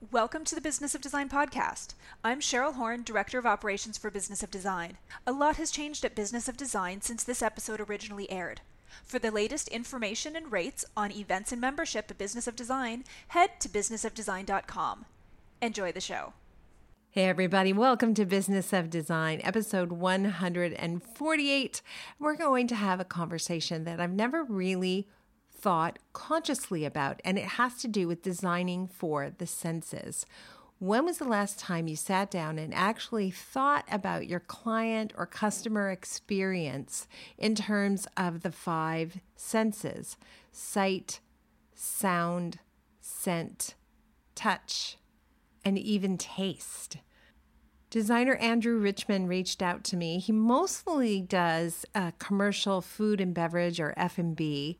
Welcome to the Business of Design podcast. I'm Cheryl Horn, Director of Operations for Business of Design. A lot has changed at Business of Design since this episode originally aired. For the latest information and rates on events and membership at Business of Design, head to businessofdesign.com. Enjoy the show. Hey, everybody, welcome to Business of Design, episode 148. We're going to have a conversation that I've never really thought consciously about, and it has to do with designing for the senses. When was the last time you sat down and actually thought about your client or customer experience in terms of the five senses sight, sound, scent, touch, and even taste? Designer Andrew Richmond reached out to me. He mostly does uh, commercial food and beverage or F&B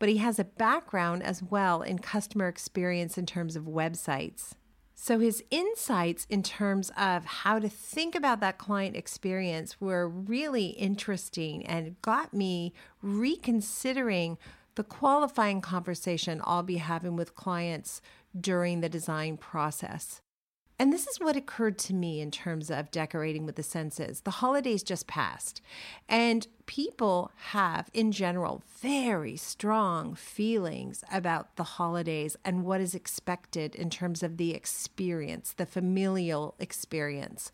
but he has a background as well in customer experience in terms of websites. So his insights in terms of how to think about that client experience were really interesting and got me reconsidering the qualifying conversation I'll be having with clients during the design process. And this is what occurred to me in terms of decorating with the senses. The holidays just passed, and people have, in general, very strong feelings about the holidays and what is expected in terms of the experience, the familial experience.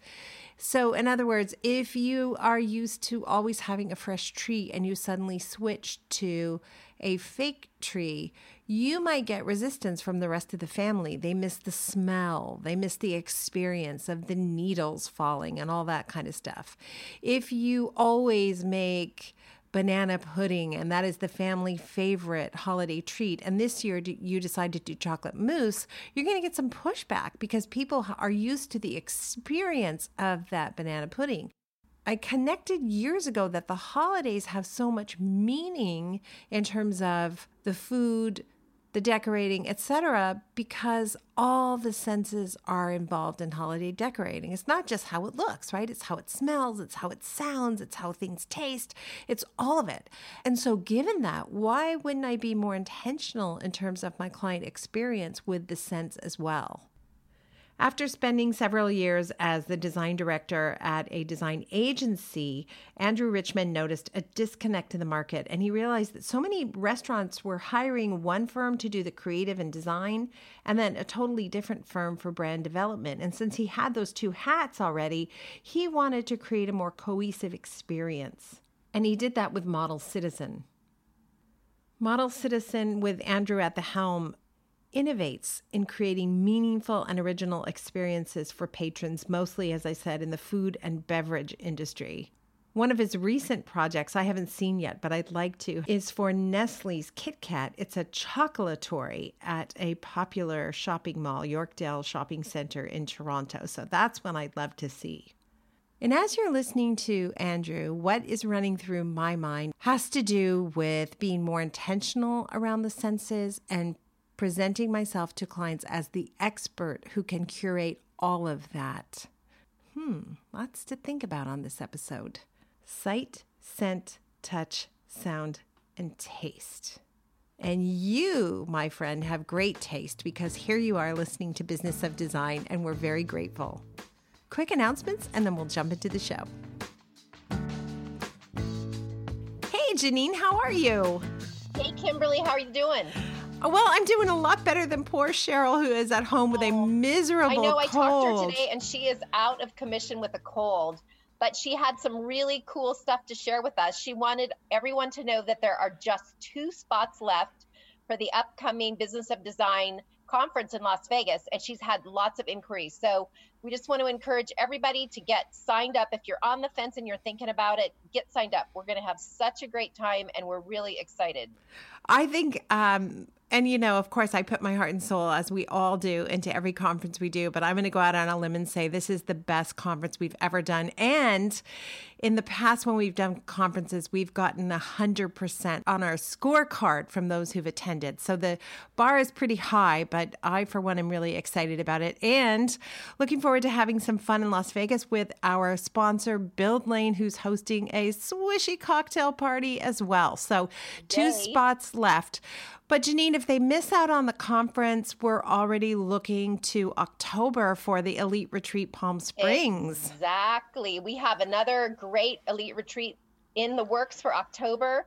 So, in other words, if you are used to always having a fresh tree and you suddenly switch to a fake tree, you might get resistance from the rest of the family. They miss the smell, they miss the experience of the needles falling and all that kind of stuff. If you always make banana pudding, and that is the family favorite holiday treat. And this year you decide to do chocolate mousse, you're going to get some pushback because people are used to the experience of that banana pudding. I connected years ago that the holidays have so much meaning in terms of the food, the decorating, etc., because all the senses are involved in holiday decorating. It's not just how it looks, right? It's how it smells, it's how it sounds, it's how things taste, it's all of it. And so, given that, why wouldn't I be more intentional in terms of my client experience with the sense as well? After spending several years as the design director at a design agency, Andrew Richmond noticed a disconnect in the market and he realized that so many restaurants were hiring one firm to do the creative and design and then a totally different firm for brand development. And since he had those two hats already, he wanted to create a more cohesive experience. And he did that with Model Citizen. Model Citizen, with Andrew at the helm, innovates in creating meaningful and original experiences for patrons, mostly, as I said, in the food and beverage industry. One of his recent projects I haven't seen yet, but I'd like to, is for Nestle's Kit Kat. It's a chocolatory at a popular shopping mall, Yorkdale Shopping Center in Toronto. So that's one I'd love to see. And as you're listening to Andrew, what is running through my mind has to do with being more intentional around the senses and presenting myself to clients as the expert who can curate all of that. Hmm, lots to think about on this episode sight, scent, touch, sound, and taste. And you, my friend, have great taste because here you are listening to Business of Design, and we're very grateful. Quick announcements, and then we'll jump into the show. Hey, Janine, how are you? Hey, Kimberly, how are you doing? Oh, well, I'm doing a lot better than poor Cheryl, who is at home with a oh, miserable I know. I talked to her today, and she is out of commission with a cold. But she had some really cool stuff to share with us. She wanted everyone to know that there are just two spots left for the upcoming Business of Design conference in Las Vegas, and she's had lots of inquiries. So we just want to encourage everybody to get signed up. If you're on the fence and you're thinking about it, get signed up. We're going to have such a great time, and we're really excited. I think um, and you know, of course, I put my heart and soul, as we all do, into every conference we do. But I'm going to go out on a limb and say this is the best conference we've ever done. And in the past, when we've done conferences, we've gotten 100% on our scorecard from those who've attended. So the bar is pretty high, but but I, for one, am really excited about it and looking forward to having some fun in Las Vegas with our sponsor, Build Lane, who's hosting a swishy cocktail party as well. So, two Yay. spots left. But Janine, if they miss out on the conference, we're already looking to October for the Elite Retreat Palm Springs. Exactly. We have another great Elite Retreat in the works for October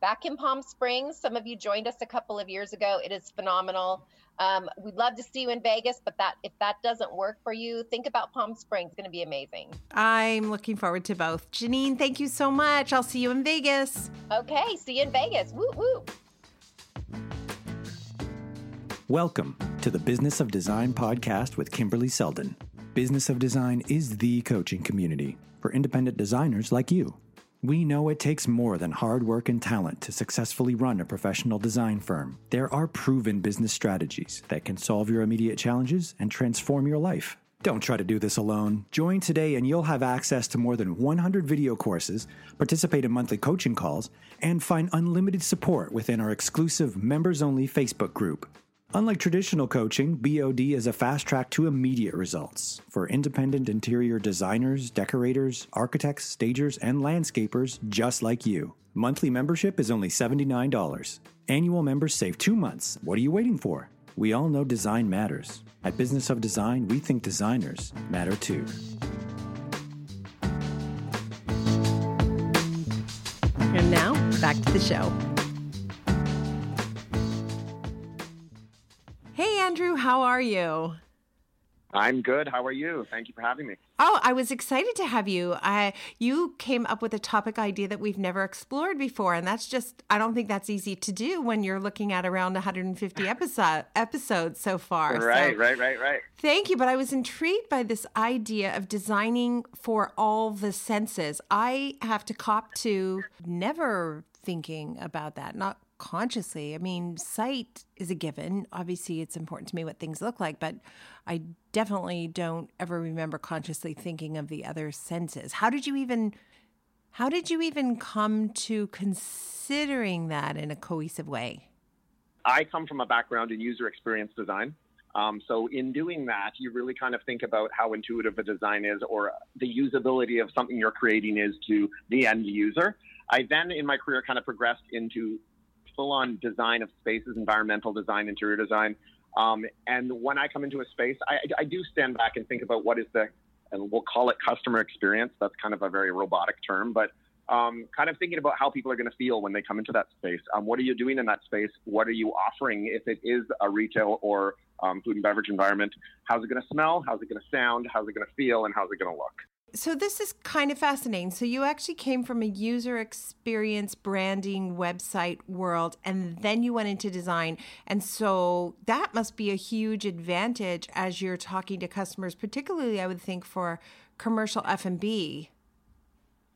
back in Palm Springs. Some of you joined us a couple of years ago. It is phenomenal. Um, we'd love to see you in Vegas, but that if that doesn't work for you, think about Palm Springs. It's going to be amazing. I'm looking forward to both. Janine, thank you so much. I'll see you in Vegas. Okay, see you in Vegas. Woo woo. Welcome to the Business of Design podcast with Kimberly Seldon. Business of Design is the coaching community for independent designers like you. We know it takes more than hard work and talent to successfully run a professional design firm. There are proven business strategies that can solve your immediate challenges and transform your life. Don't try to do this alone. Join today and you'll have access to more than 100 video courses, participate in monthly coaching calls, and find unlimited support within our exclusive members only Facebook group. Unlike traditional coaching, BOD is a fast track to immediate results for independent interior designers, decorators, architects, stagers, and landscapers just like you. Monthly membership is only $79. Annual members save two months. What are you waiting for? We all know design matters. At Business of Design, we think designers matter too. And now, back to the show. How are you? I'm good. How are you? Thank you for having me. Oh, I was excited to have you. I you came up with a topic idea that we've never explored before, and that's just I don't think that's easy to do when you're looking at around 150 episode episodes so far. Right, so, right, right, right. Thank you, but I was intrigued by this idea of designing for all the senses. I have to cop to never thinking about that, not consciously. I mean, sight is a given. Obviously, it's important to me what things look like, but I definitely don't ever remember consciously thinking of the other senses. How did you even how did you even come to considering that in a cohesive way? I come from a background in user experience design. Um, so in doing that, you really kind of think about how intuitive a design is or the usability of something you're creating is to the end user. I then in my career kind of progressed into full on design of spaces, environmental design, interior design. Um, and when I come into a space, I, I, do stand back and think about what is the, and we'll call it customer experience. That's kind of a very robotic term, but um, kind of thinking about how people are going to feel when they come into that space. Um, what are you doing in that space? What are you offering if it is a retail or um, food and beverage environment? How's it going to smell? How's it going to sound? How's it going to feel? And how's it going to look? So this is kind of fascinating. So you actually came from a user experience branding website world and then you went into design. And so that must be a huge advantage as you're talking to customers, particularly I would think for commercial F&B.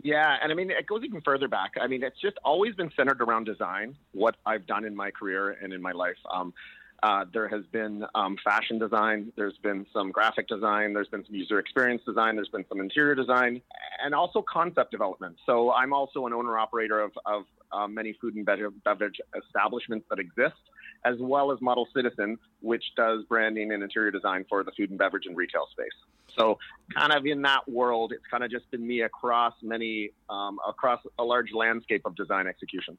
Yeah, and I mean it goes even further back. I mean it's just always been centered around design. What I've done in my career and in my life. Um, uh, there has been um, fashion design, there's been some graphic design, there's been some user experience design, there's been some interior design, and also concept development. So I'm also an owner operator of, of uh, many food and beverage establishments that exist, as well as Model Citizen, which does branding and interior design for the food and beverage and retail space. So, kind of in that world, it's kind of just been me across many, um, across a large landscape of design executions.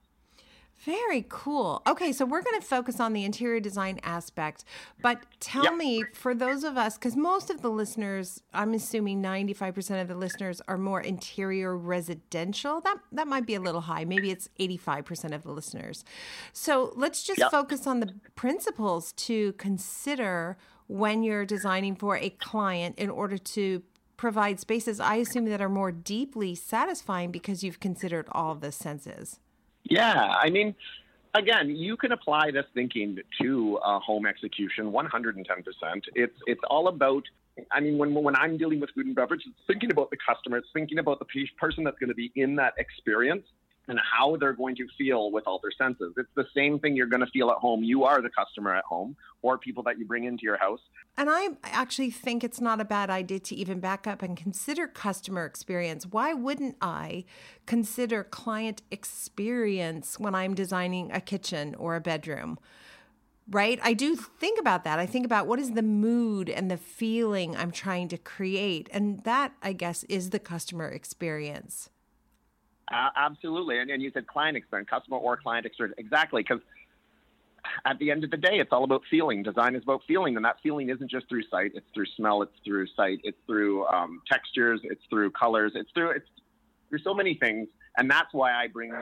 Very cool. Okay, so we're going to focus on the interior design aspect, but tell yep. me for those of us, because most of the listeners, I'm assuming 95% of the listeners are more interior residential. That that might be a little high. Maybe it's 85% of the listeners. So let's just yep. focus on the principles to consider when you're designing for a client in order to provide spaces. I assume that are more deeply satisfying because you've considered all the senses. Yeah, I mean, again, you can apply this thinking to a home execution 110%. It's it's all about I mean, when when I'm dealing with food and beverage, it's thinking about the customer, it's thinking about the person that's going to be in that experience and how they're going to feel with all their senses. It's the same thing you're going to feel at home. You are the customer at home or people that you bring into your house. And I actually think it's not a bad idea to even back up and consider customer experience. Why wouldn't I consider client experience when I'm designing a kitchen or a bedroom? right? I do think about that. I think about what is the mood and the feeling I'm trying to create. And that, I guess, is the customer experience. Uh, absolutely. And, and you said client experience, customer or client experience. Exactly. Because at the end of the day, it's all about feeling. Design is about feeling, and that feeling isn't just through sight. It's through smell. It's through sight. It's through um, textures. It's through colors. It's through it's through so many things, and that's why I bring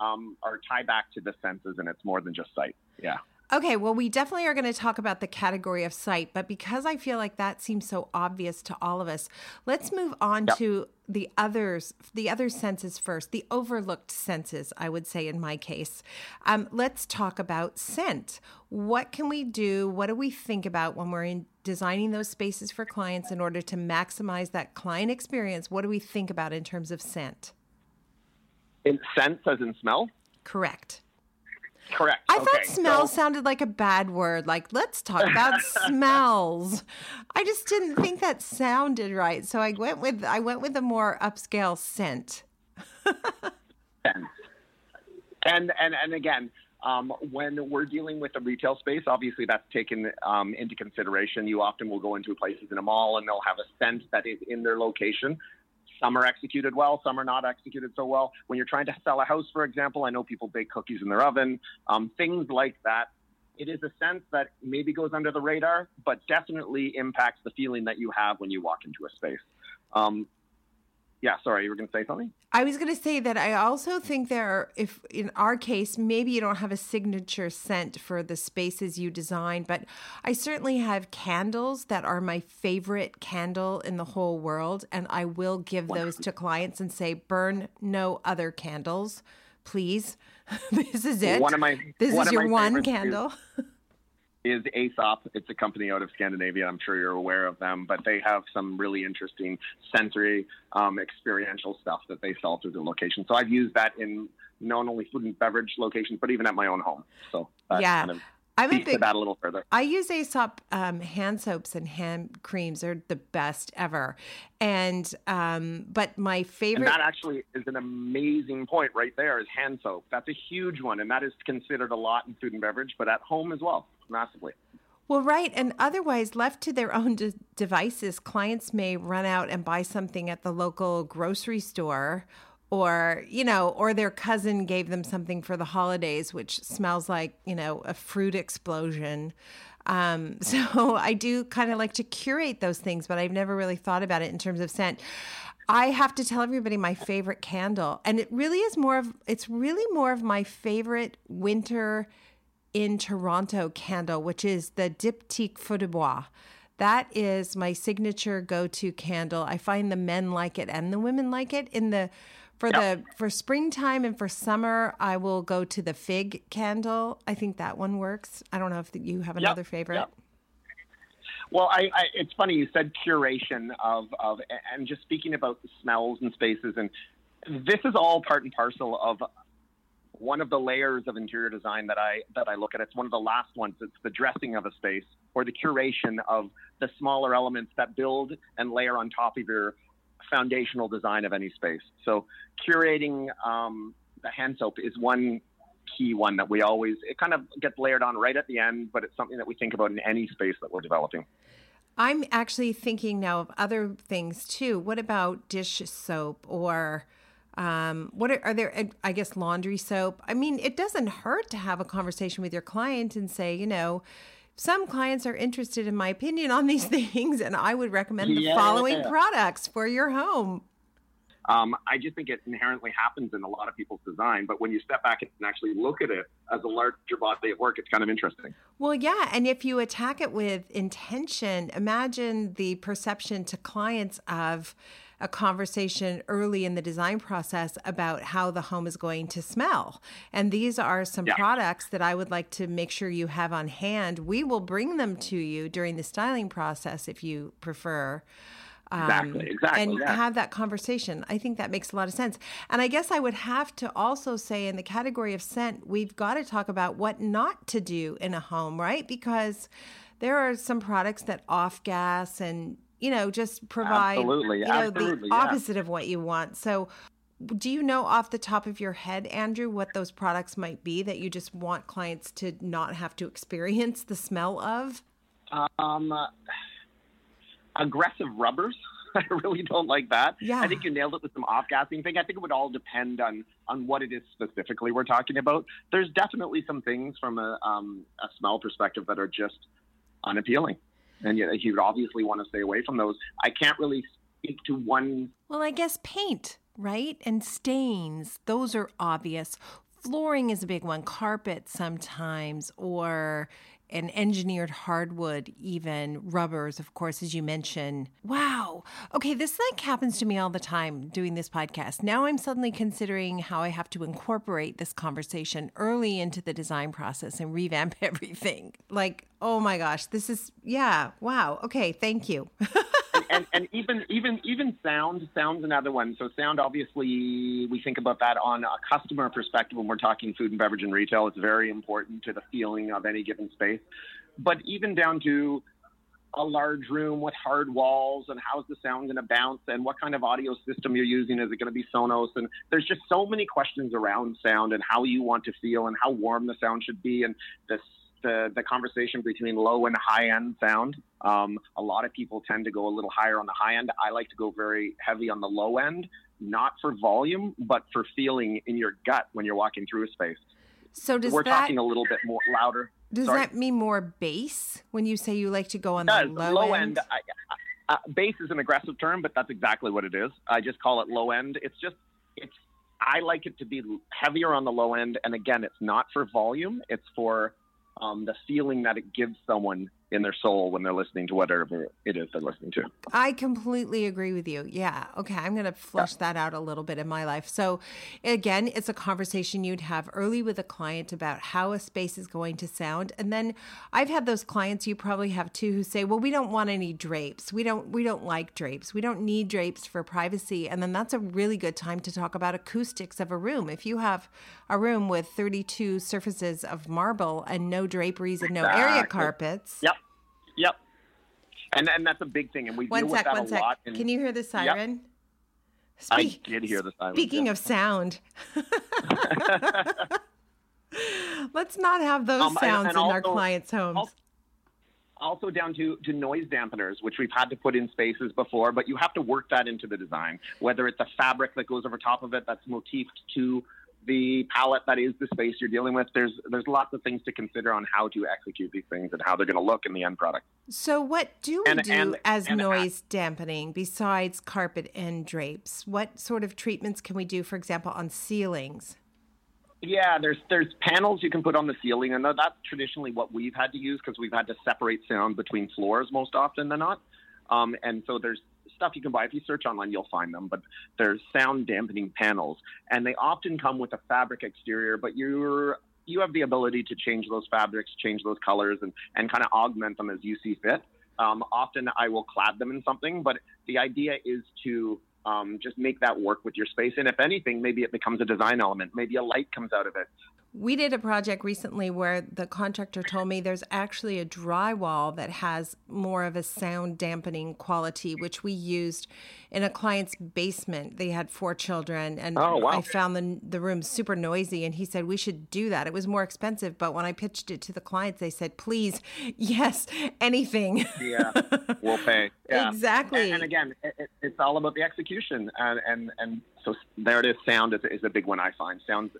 um, or tie back to the senses, and it's more than just sight. Yeah. Okay, well, we definitely are going to talk about the category of sight, but because I feel like that seems so obvious to all of us, let's move on yep. to the others, the other senses first, the overlooked senses, I would say in my case. Um, let's talk about scent. What can we do? What do we think about when we're in designing those spaces for clients in order to maximize that client experience? What do we think about in terms of scent? In scent, as in smell? Correct. Correct. I okay. thought smell so, sounded like a bad word. Like, let's talk about smells. I just didn't think that sounded right. So I went with I went with a more upscale scent. and and and again, um, when we're dealing with a retail space, obviously that's taken um, into consideration. You often will go into places in a mall and they'll have a scent that is in their location. Some are executed well, some are not executed so well. When you're trying to sell a house, for example, I know people bake cookies in their oven, um, things like that. It is a sense that maybe goes under the radar, but definitely impacts the feeling that you have when you walk into a space. Um, yeah, sorry, you were going to say something? I was going to say that I also think there are, if in our case, maybe you don't have a signature scent for the spaces you design, but I certainly have candles that are my favorite candle in the whole world. And I will give those to clients and say, burn no other candles, please. this is it. One of my, this one is your one candle. is Aesop. It's a company out of Scandinavia. I'm sure you're aware of them, but they have some really interesting sensory, um, experiential stuff that they sell through the location. So I've used that in not only food and beverage locations, but even at my own home. So yeah. Kind of I'm a big, that a little further. I use Aesop um, hand soaps and hand creams. They're the best ever. And um, but my favorite and that actually is an amazing point right there. Is hand soap. That's a huge one, and that is considered a lot in food and beverage, but at home as well, massively. Well, right. And otherwise, left to their own de- devices, clients may run out and buy something at the local grocery store or you know or their cousin gave them something for the holidays which smells like you know a fruit explosion um, so i do kind of like to curate those things but i've never really thought about it in terms of scent i have to tell everybody my favorite candle and it really is more of it's really more of my favorite winter in toronto candle which is the diptyque feu de bois that is my signature go-to candle i find the men like it and the women like it in the for the for springtime and for summer, I will go to the fig candle. I think that one works. I don't know if you have another favorite. Well, I, I, it's funny you said curation of, of, and just speaking about the smells and spaces, and this is all part and parcel of one of the layers of interior design that I that I look at. It's one of the last ones. It's the dressing of a space or the curation of the smaller elements that build and layer on top of your foundational design of any space. So curating um, the hand soap is one key one that we always it kind of gets layered on right at the end, but it's something that we think about in any space that we're developing. I'm actually thinking now of other things too. What about dish soap or um, what are, are, there? I guess laundry soap. I mean, it doesn't hurt to have a conversation with your client and say, you know, some clients are interested in my opinion on these things, and I would recommend the yeah. following products for your home. Um, I just think it inherently happens in a lot of people's design, but when you step back and actually look at it as a larger body of work, it's kind of interesting. Well, yeah, and if you attack it with intention, imagine the perception to clients of a conversation early in the design process about how the home is going to smell. And these are some yeah. products that I would like to make sure you have on hand. We will bring them to you during the styling process if you prefer. Um, exactly, exactly. And yeah. have that conversation. I think that makes a lot of sense. And I guess I would have to also say, in the category of scent, we've got to talk about what not to do in a home, right? Because there are some products that off gas and you know, just provide absolutely, you know, absolutely, the opposite of what you want. So do you know off the top of your head, Andrew, what those products might be that you just want clients to not have to experience the smell of? Um, uh, aggressive rubbers. I really don't like that. Yeah. I think you nailed it with some off-gassing thing. I think it would all depend on on what it is specifically we're talking about. There's definitely some things from a um, a smell perspective that are just unappealing, and you would obviously want to stay away from those. I can't really speak to one. Well, I guess paint, right? And stains, those are obvious. Flooring is a big one, carpet sometimes, or an engineered hardwood, even rubbers, of course, as you mentioned. Wow. Okay, this like happens to me all the time doing this podcast. Now I'm suddenly considering how I have to incorporate this conversation early into the design process and revamp everything. Like, oh my gosh, this is yeah, wow. Okay, thank you. and, and even even even sound sound's another one. So sound obviously we think about that on a customer perspective when we're talking food and beverage and retail. It's very important to the feeling of any given space. But even down to a large room with hard walls and how's the sound going to bounce and what kind of audio system you're using is it going to be sonos and there's just so many questions around sound and how you want to feel and how warm the sound should be and the the, the conversation between low and high end sound. Um, a lot of people tend to go a little higher on the high end. I like to go very heavy on the low end, not for volume, but for feeling in your gut when you're walking through a space. So does We're that talking a little bit more louder. does Sorry. that mean more bass when you say you like to go on the does. low, end. I, I, uh, bass is an aggressive term, but that's exactly what it is. I just call it low end. It's just it's. I like it to be heavier on the low end, and again, it's not for volume. It's for um, the feeling that it gives someone in their soul when they're listening to whatever it is they're listening to. I completely agree with you. Yeah. Okay. I'm going to flush that out a little bit in my life. So, again, it's a conversation you'd have early with a client about how a space is going to sound. And then I've had those clients you probably have too who say, "Well, we don't want any drapes. We don't we don't like drapes. We don't need drapes for privacy." And then that's a really good time to talk about acoustics of a room. If you have a room with 32 surfaces of marble and no draperies and no area carpets. Yep. Yep. And and that's a big thing, and we One deal with sec, that one a sec. lot. in- Can you hear the siren? I Speak- did hear the siren. Speaking yeah. of sound, let's not have those Um, sounds and in our clients' homes. also- also down to, to noise dampeners, which we've had to put in spaces before, but you have to work that into the design, whether it's a fabric that goes over top of it that's motifed to the palette that is the space you're dealing with. There's there's lots of things to consider on how to execute these things and how they're going to look in the end product. so, what do we and- do and- as and- noise dampening besides carpet and drapes? What sort of treatments can we do, for example, on ceilings? Yeah, there's there's panels you can put on the ceiling, and that's traditionally what we've had to use because we've had to separate sound between floors most often than not. Um, and so there's stuff you can buy if you search online, you'll find them. But there's sound dampening panels, and they often come with a fabric exterior, but you're you have the ability to change those fabrics, change those colors, and and kind of augment them as you see fit. Um, often I will clad them in something, but the idea is to um, just make that work with your space. And if anything, maybe it becomes a design element. Maybe a light comes out of it. We did a project recently where the contractor told me there's actually a drywall that has more of a sound dampening quality, which we used in a client's basement. They had four children, and Oh, wow. I found the, the room super noisy. And he said, We should do that. It was more expensive, but when I pitched it to the clients, they said, Please, yes, anything. Yeah, we'll pay. Yeah. Exactly. And, and again, it, it, it's all about the execution, and and and so there it is. Sound is, is a big one I find. Sound,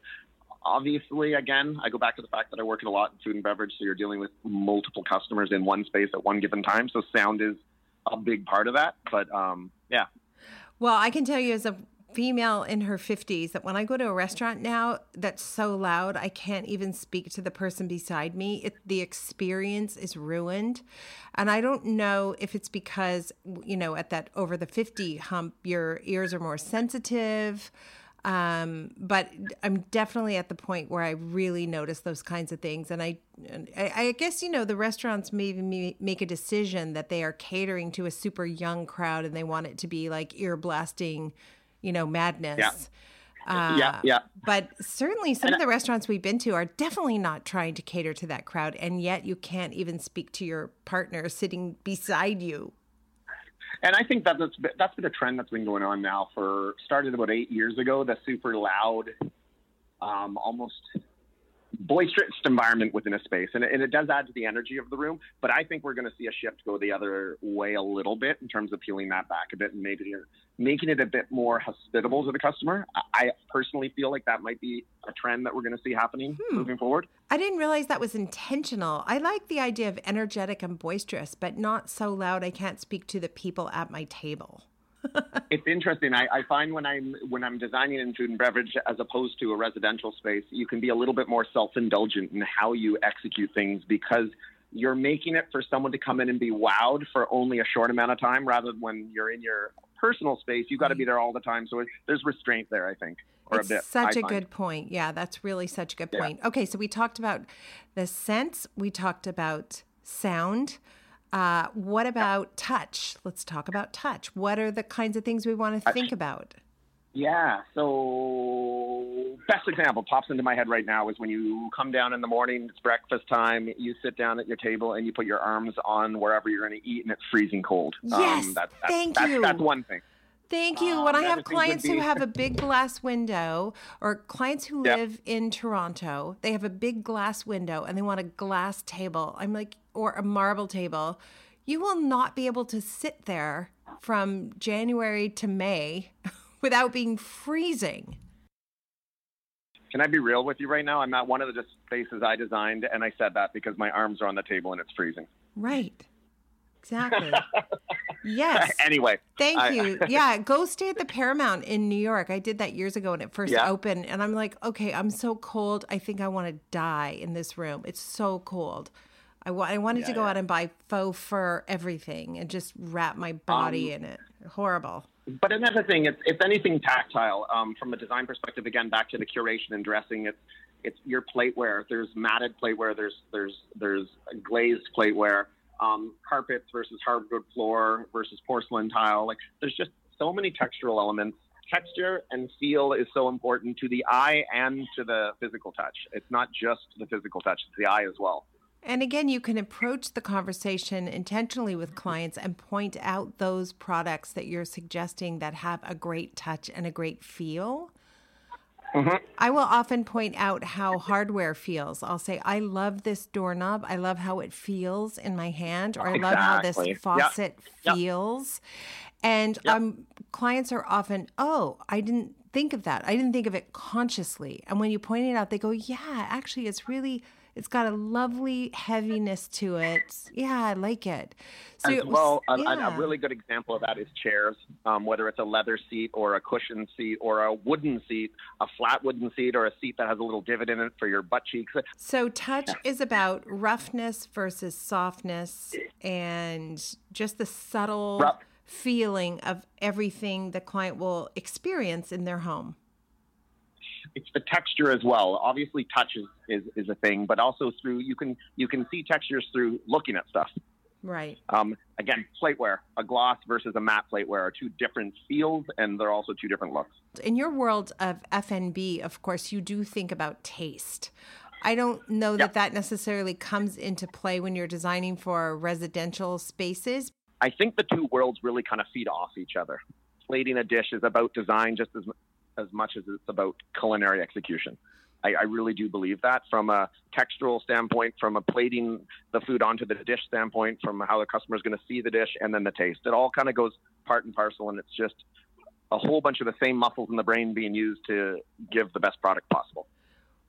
obviously, again, I go back to the fact that I work in a lot in food and beverage, so you're dealing with multiple customers in one space at one given time. So sound is a big part of that. But um, yeah, Well, I can tell you as a female in her 50s that when I go to a restaurant now that's so loud, I can't even speak to the person beside me. It, the experience is ruined. And I don't know if it's because, you know, at that over the 50 hump, your ears are more sensitive. Um, but I'm definitely at the point where I really notice those kinds of things. And I, I, I guess, you know, the restaurants maybe make a decision that they are catering to a super young crowd and they want it to be like ear blasting, you know, madness. Yeah. Uh, yeah, yeah. But certainly some of the restaurants we've been to are definitely not trying to cater to that crowd. And yet you can't even speak to your partner sitting beside you. And I think that that's been, that's been a trend that's been going on now for started about eight years ago. The super loud, um, almost boisterous environment within a space, and it, and it does add to the energy of the room. But I think we're going to see a shift go the other way a little bit in terms of peeling that back a bit and maybe making it a bit more hospitable to the customer. I personally feel like that might be a trend that we're going to see happening hmm. moving forward. I didn't realize that was intentional. I like the idea of energetic and boisterous, but not so loud I can't speak to the people at my table. it's interesting. I, I, find when I'm when I'm designing in food and beverage as opposed to a residential space, you can be a little bit more self-indulgent in how you execute things because you're making it for someone to come in and be wowed for only a short amount of time, rather than when you're in your personal space, you've got to be mm-hmm. there all the time. So there's restraint there, I think, or it's a bit. Such I a find. good point. Yeah, that's really such a good point. Yeah. Okay, so we talked about the sense. We talked about sound. Uh, what about touch? Let's talk about touch. What are the kinds of things we want to think about? Yeah. So, best example pops into my head right now is when you come down in the morning, it's breakfast time, you sit down at your table and you put your arms on wherever you're going to eat and it's freezing cold. Yes. Um, that, that, thank that's, you. That's one thing. Thank you. Um, when I have clients who have a big glass window or clients who yep. live in Toronto, they have a big glass window and they want a glass table. I'm like, or a marble table. You will not be able to sit there from January to May without being freezing. Can I be real with you right now? I'm at one of the spaces I designed, and I said that because my arms are on the table and it's freezing. Right. Exactly. yes. Anyway. Thank I, you. yeah. Go stay at the Paramount in New York. I did that years ago when it first yeah. opened. And I'm like, okay, I'm so cold. I think I want to die in this room. It's so cold. I, wa- I wanted yeah, to go yeah. out and buy faux fur everything and just wrap my body um, in it. Horrible. But another thing, it's, it's anything tactile um, from a design perspective. Again, back to the curation and dressing. It's it's your plateware. There's matted plateware. There's there's there's glazed plateware um, carpets versus hardwood floor versus porcelain tile. Like there's just so many textural elements. Texture and feel is so important to the eye and to the physical touch. It's not just the physical touch, it's the eye as well. And again, you can approach the conversation intentionally with clients and point out those products that you're suggesting that have a great touch and a great feel. Mm-hmm. I will often point out how hardware feels. I'll say, I love this doorknob. I love how it feels in my hand, or I love how this faucet yep. feels. Yep. And yep. Um, clients are often, oh, I didn't think of that. I didn't think of it consciously. And when you point it out, they go, yeah, actually, it's really it's got a lovely heaviness to it. Yeah, I like it. So As well, a, yeah. a, really good example of that is chairs. Um, whether it's a leather seat or a cushion seat or a wooden seat, a flat wooden seat or a seat that has a little divot in it for your butt cheeks. So touch is about roughness versus softness and just the subtle Rough. feeling of everything the client will experience in their home it's the texture as well. Obviously, touch is, is, is a thing, but also through you can you can see textures through looking at stuff. Right. Um, again, plateware, a gloss versus a matte plateware are two different feels, and they're also two different looks. In your world of FNB, of course, you do think about taste. I don't know that that necessarily comes into play when you're designing for residential spaces. I think the two worlds really kind of feed off each other. Plating a dish is about design just as as much as it's about culinary execution. I, I, really do believe that from a textural standpoint, from a plating the food onto the dish standpoint, from how the customer is going to see the dish, and then the taste. It all kind of goes part and parcel, and it's just a whole bunch of the same muscles in the brain being used to give the best product possible.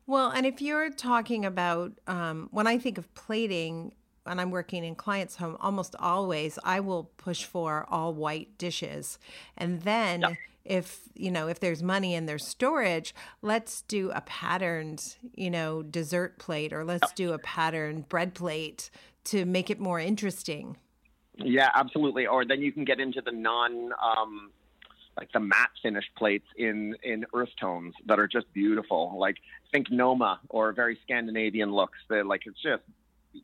Well, and if you're talking about um, when I think of plating, and I'm working in clients' home, almost always I will push for all white dishes, and then. Yep if you know if there's money and there's storage let's do a patterned you know dessert plate or let's do a patterned bread plate to make it more interesting. Yeah absolutely. Or then you can get into the non um like the matte finished plates in in earth tones that are just beautiful. Like think noma or very scandinavian looks. That like it's just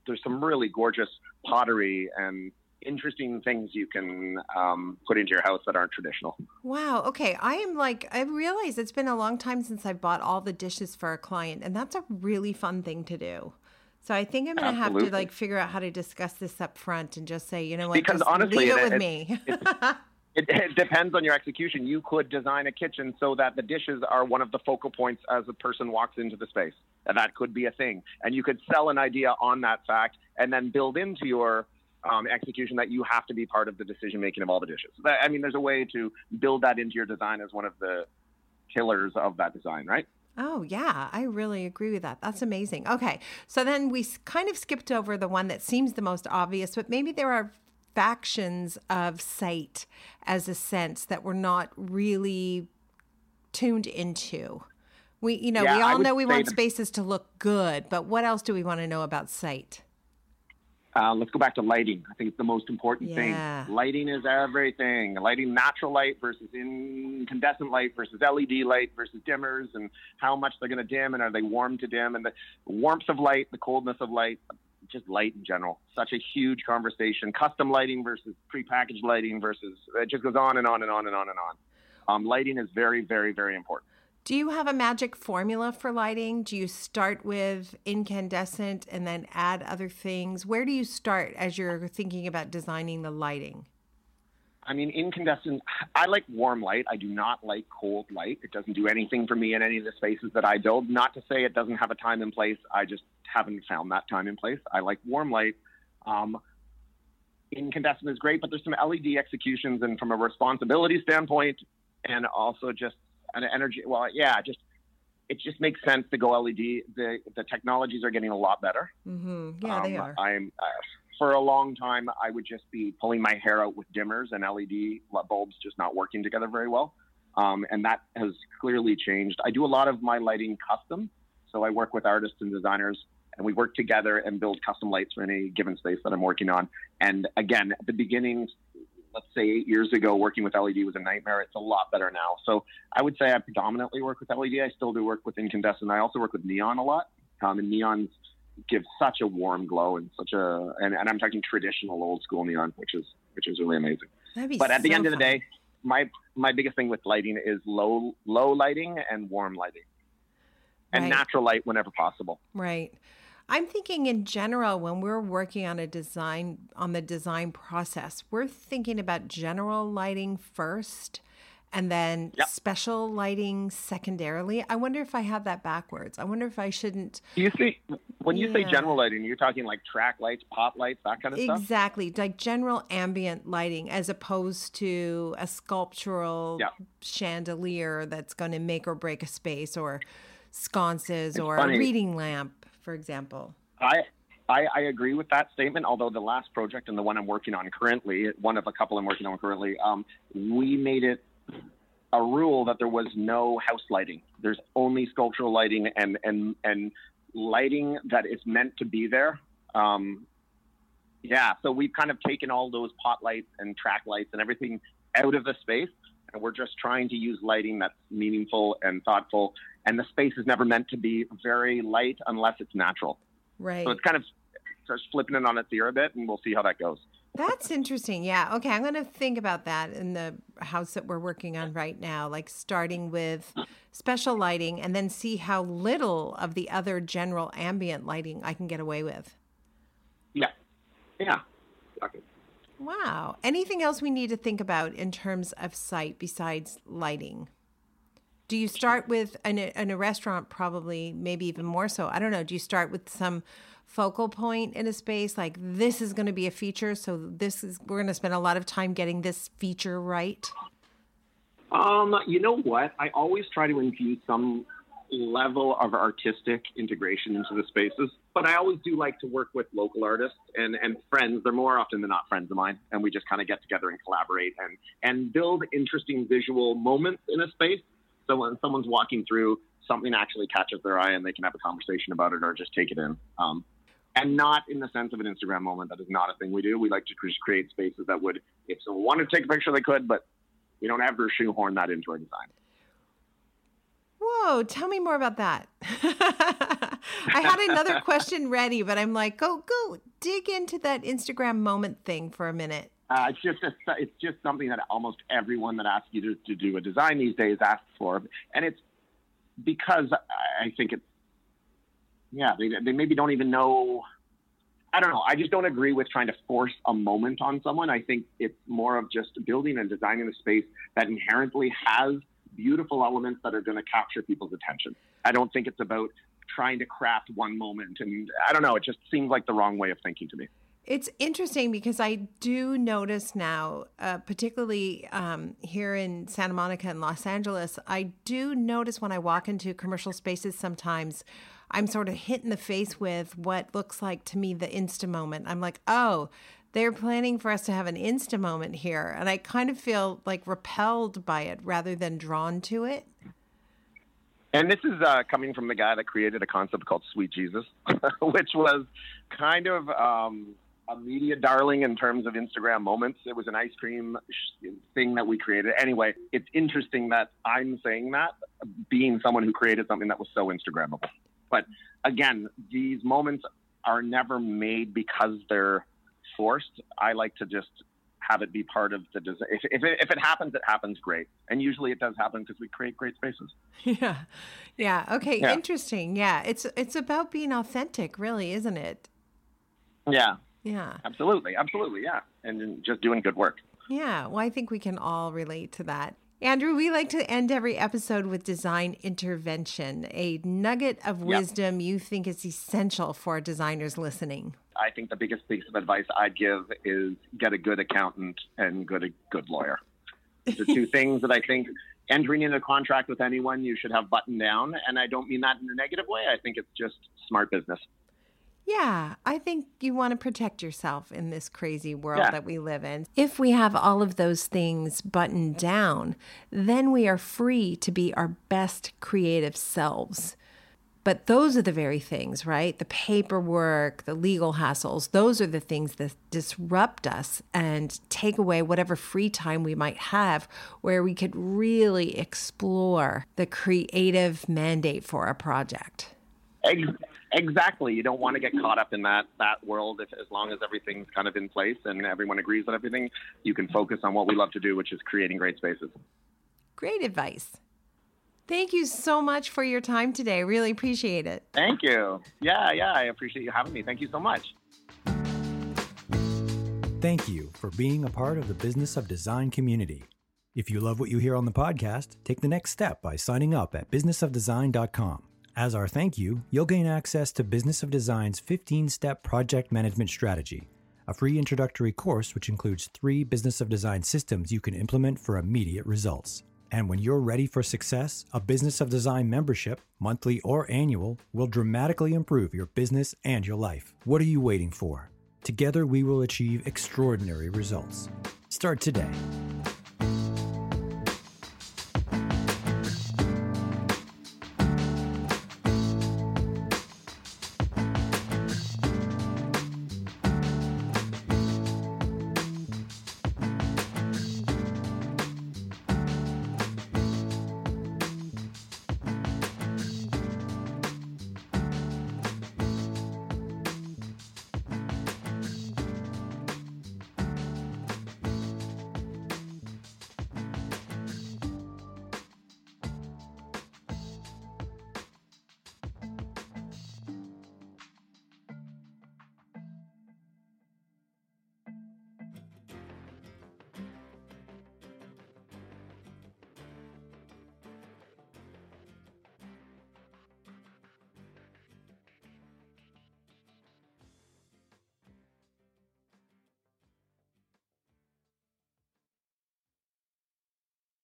there's some really gorgeous pottery and interesting things you can um, put into your house that aren't traditional. Wow. Okay. I am like, I realize it's been a long time since I've bought all the dishes for a client, and that's a really fun thing to do. So I think I'm going to have to like figure out how to discuss this up front and just say, you know what, because honestly, leave it, it, with it, me. It, it, depends on your execution. You could design a kitchen so that the dishes are one of the focal points as a person walks into the space. And that could be a thing. And you could sell an idea on that fact and then build into your um, execution that you have to be part of the decision making of all the dishes. That, I mean, there's a way to build that into your design as one of the pillars of that design, right? Oh, yeah, I really agree with that. That's amazing. Okay, so then we kind of skipped over the one that seems the most obvious, but maybe there are factions of sight as a sense that we're not really tuned into. We, you know, Yeah, we all know we want spaces to look good, but what else do we want to know about sight? Uh, let's go back to lighting. I think it's the most important Yeah. thing. Lighting is everything. Lighting natural light versus incandescent light versus LED light versus dimmers and how much they're going to dim and are they warm to dim and the warmth of light, the coldness of light, just light in general. Such a huge conversation. Custom lighting versus prepackaged lighting versus it just goes on and on and on and on and on. Um, lighting is very, very, very important. Do you have a magic formula for lighting? Do you start with incandescent and then add other things? Where do you start as you're thinking about designing the lighting? I mean, incandescent, I like warm light. I do not like cold light. It doesn't do anything for me in any of the spaces that I build. Not to say it doesn't have a time and place. I just haven't found that time and place. I like warm light. Um, incandescent is great, but there's some LED executions, and from a responsibility standpoint, and also just an energy, well, yeah, just it just makes sense to go LED. The the technologies are getting a lot better. Mm-hmm. Yeah, they Um, are. I'm uh, for a long time I would just be pulling my hair out with dimmers and LED bulbs just not working together very well, um, and that has clearly changed. I do a lot of my lighting custom, so I work with artists and designers, and we work together and build custom lights for any given space that I'm working on. And again, at the beginning, let's say eight years ago, working with LED was a nightmare. It's a lot better now. So I would say I predominantly work with LED. I still do work with incandescent. I also work with neon a lot, um, and neons give such a warm glow and such a and, and I'm talking traditional old school neon, which is which is really amazing. But at the so end of the day, my my biggest thing with lighting is low low lighting and warm lighting, and Right. natural light whenever possible. Right. I'm thinking in general when we're working on a design on the design process, we're thinking about general lighting first and then Yep. special lighting secondarily. I wonder if I have that backwards. I wonder if I shouldn't Do you see when you say general lighting, you're talking like track lights, pop lights, that kind of stuff? Exactly, like general ambient lighting as opposed to a sculptural Yeah. chandelier that's going to make or break a space or sconces It's or funny. a reading lamp, for example. I, I I agree with that statement. Although the last project and the one I'm working on currently, one of a couple I'm working on currently, um, we made it a rule that there was no house lighting. There's only sculptural lighting and and and lighting that is meant to be there. Um, yeah, so we've kind of taken all those pot lights and track lights and everything out of the space, and we're just trying to use lighting that's meaningful and thoughtful. And the space is never meant to be very light unless it's natural. Right. So it's kind of starts flipping it on its ear a bit, and we'll see how that goes. That's interesting. Yeah. Okay. I'm going to think about that in the house that we're working on right now, like starting with special lighting and then see how little of the other general ambient lighting I can get away with. Yeah, yeah. Okay. Wow. Anything else we need to think about in terms of sight besides lighting? Do you start with in a, in a restaurant, probably, maybe even more so? I don't know. Do you start with some focal point in a space like this is going to be a feature? So, this is, we're going to spend a lot of time getting this feature right? Um, you know what? I always try to infuse some level of artistic integration into the spaces, but I always do like to work with local artists and, and friends. They're more often than not friends of mine, and we just kind of get together and collaborate and and build interesting visual moments in a space. So when someone's walking through, something actually catches their eye, and they can have a conversation about it or just take it in. Um, and not in the sense of an Instagram moment. That is not a thing we do. We like to just create spaces that would, if someone wanted to take a picture, they could, but we don't ever shoehorn that into our design. Whoa, tell me more about that. I had another question ready, but I'm like, go, go dig into that Instagram moment thing for a minute. Uh, it's just a, it's just something that almost everyone that asks you to, to do a design these days asks for, and it's because I think it's yeah, they, they maybe don't even know. I don't know. I just don't agree with trying to force a moment on someone. I think it's more of just building and designing a space that inherently has beautiful elements that are going to capture people's attention. I don't think it's about trying to craft one moment. And I don't know. It just seems like the wrong way of thinking to me. It's interesting because I do notice now, uh, particularly um, here in Santa Monica and Los Angeles, I do notice when I walk into commercial spaces sometimes, I'm sort of hit in the face with what looks like to me the Insta moment. I'm like, oh, they're planning for us to have an Insta moment here. And I kind of feel like repelled by it rather than drawn to it. And this is uh, coming from the guy that created a concept called Sweet Jesus, which was kind of um, a media darling in terms of Instagram moments. It was an ice cream thing that we created. Anyway, it's interesting that I'm saying that, being someone who created something that was so Instagrammable. But again, these moments are never made because they're forced. I like to just have it be part of the design. If, if, it, if it happens, it happens great. And usually it does happen because we create great spaces. Yeah. Yeah. Okay. Yeah. Interesting. Yeah. It's, it's about being authentic, really, isn't it? Yeah. Yeah. Absolutely. Absolutely. Yeah. And just doing good work. Yeah. Well, I think we can all relate to that. Andrew, we like to end every episode with design intervention, a nugget of wisdom yep. you think is essential for designers listening. I think the biggest piece of advice I'd give is get a good accountant and get a good lawyer. The two things that I think entering into a contract with anyone you should have buttoned down, and I don't mean that in a negative way. I think it's just smart business. Yeah, I think you want to protect yourself in this crazy world yeah. that we live in. If we have all of those things buttoned down, then we are free to be our best creative selves. But those are the very things, right? The paperwork, the legal hassles, those are the things that disrupt us and take away whatever free time we might have where we could really explore the creative mandate for a project. Exactly. You don't want to get caught up in that that world. If as long as everything's kind of in place and everyone agrees on everything, you can focus on what we love to do, which is creating great spaces. Great advice. Thank you so much for your time today. Really appreciate it. Thank you. Yeah, yeah, I appreciate you having me. Thank you so much. Thank you for being a part of the Business of Design community. If you love what you hear on the podcast, take the next step by signing up at businessofdesign.com. As our thank you, you'll gain access to Business of Design's 15 step project management strategy, a free introductory course which includes three Business of Design systems you can implement for immediate results. And when you're ready for success, a Business of Design membership, monthly or annual, will dramatically improve your business and your life. What are you waiting for? Together, we will achieve extraordinary results. Start today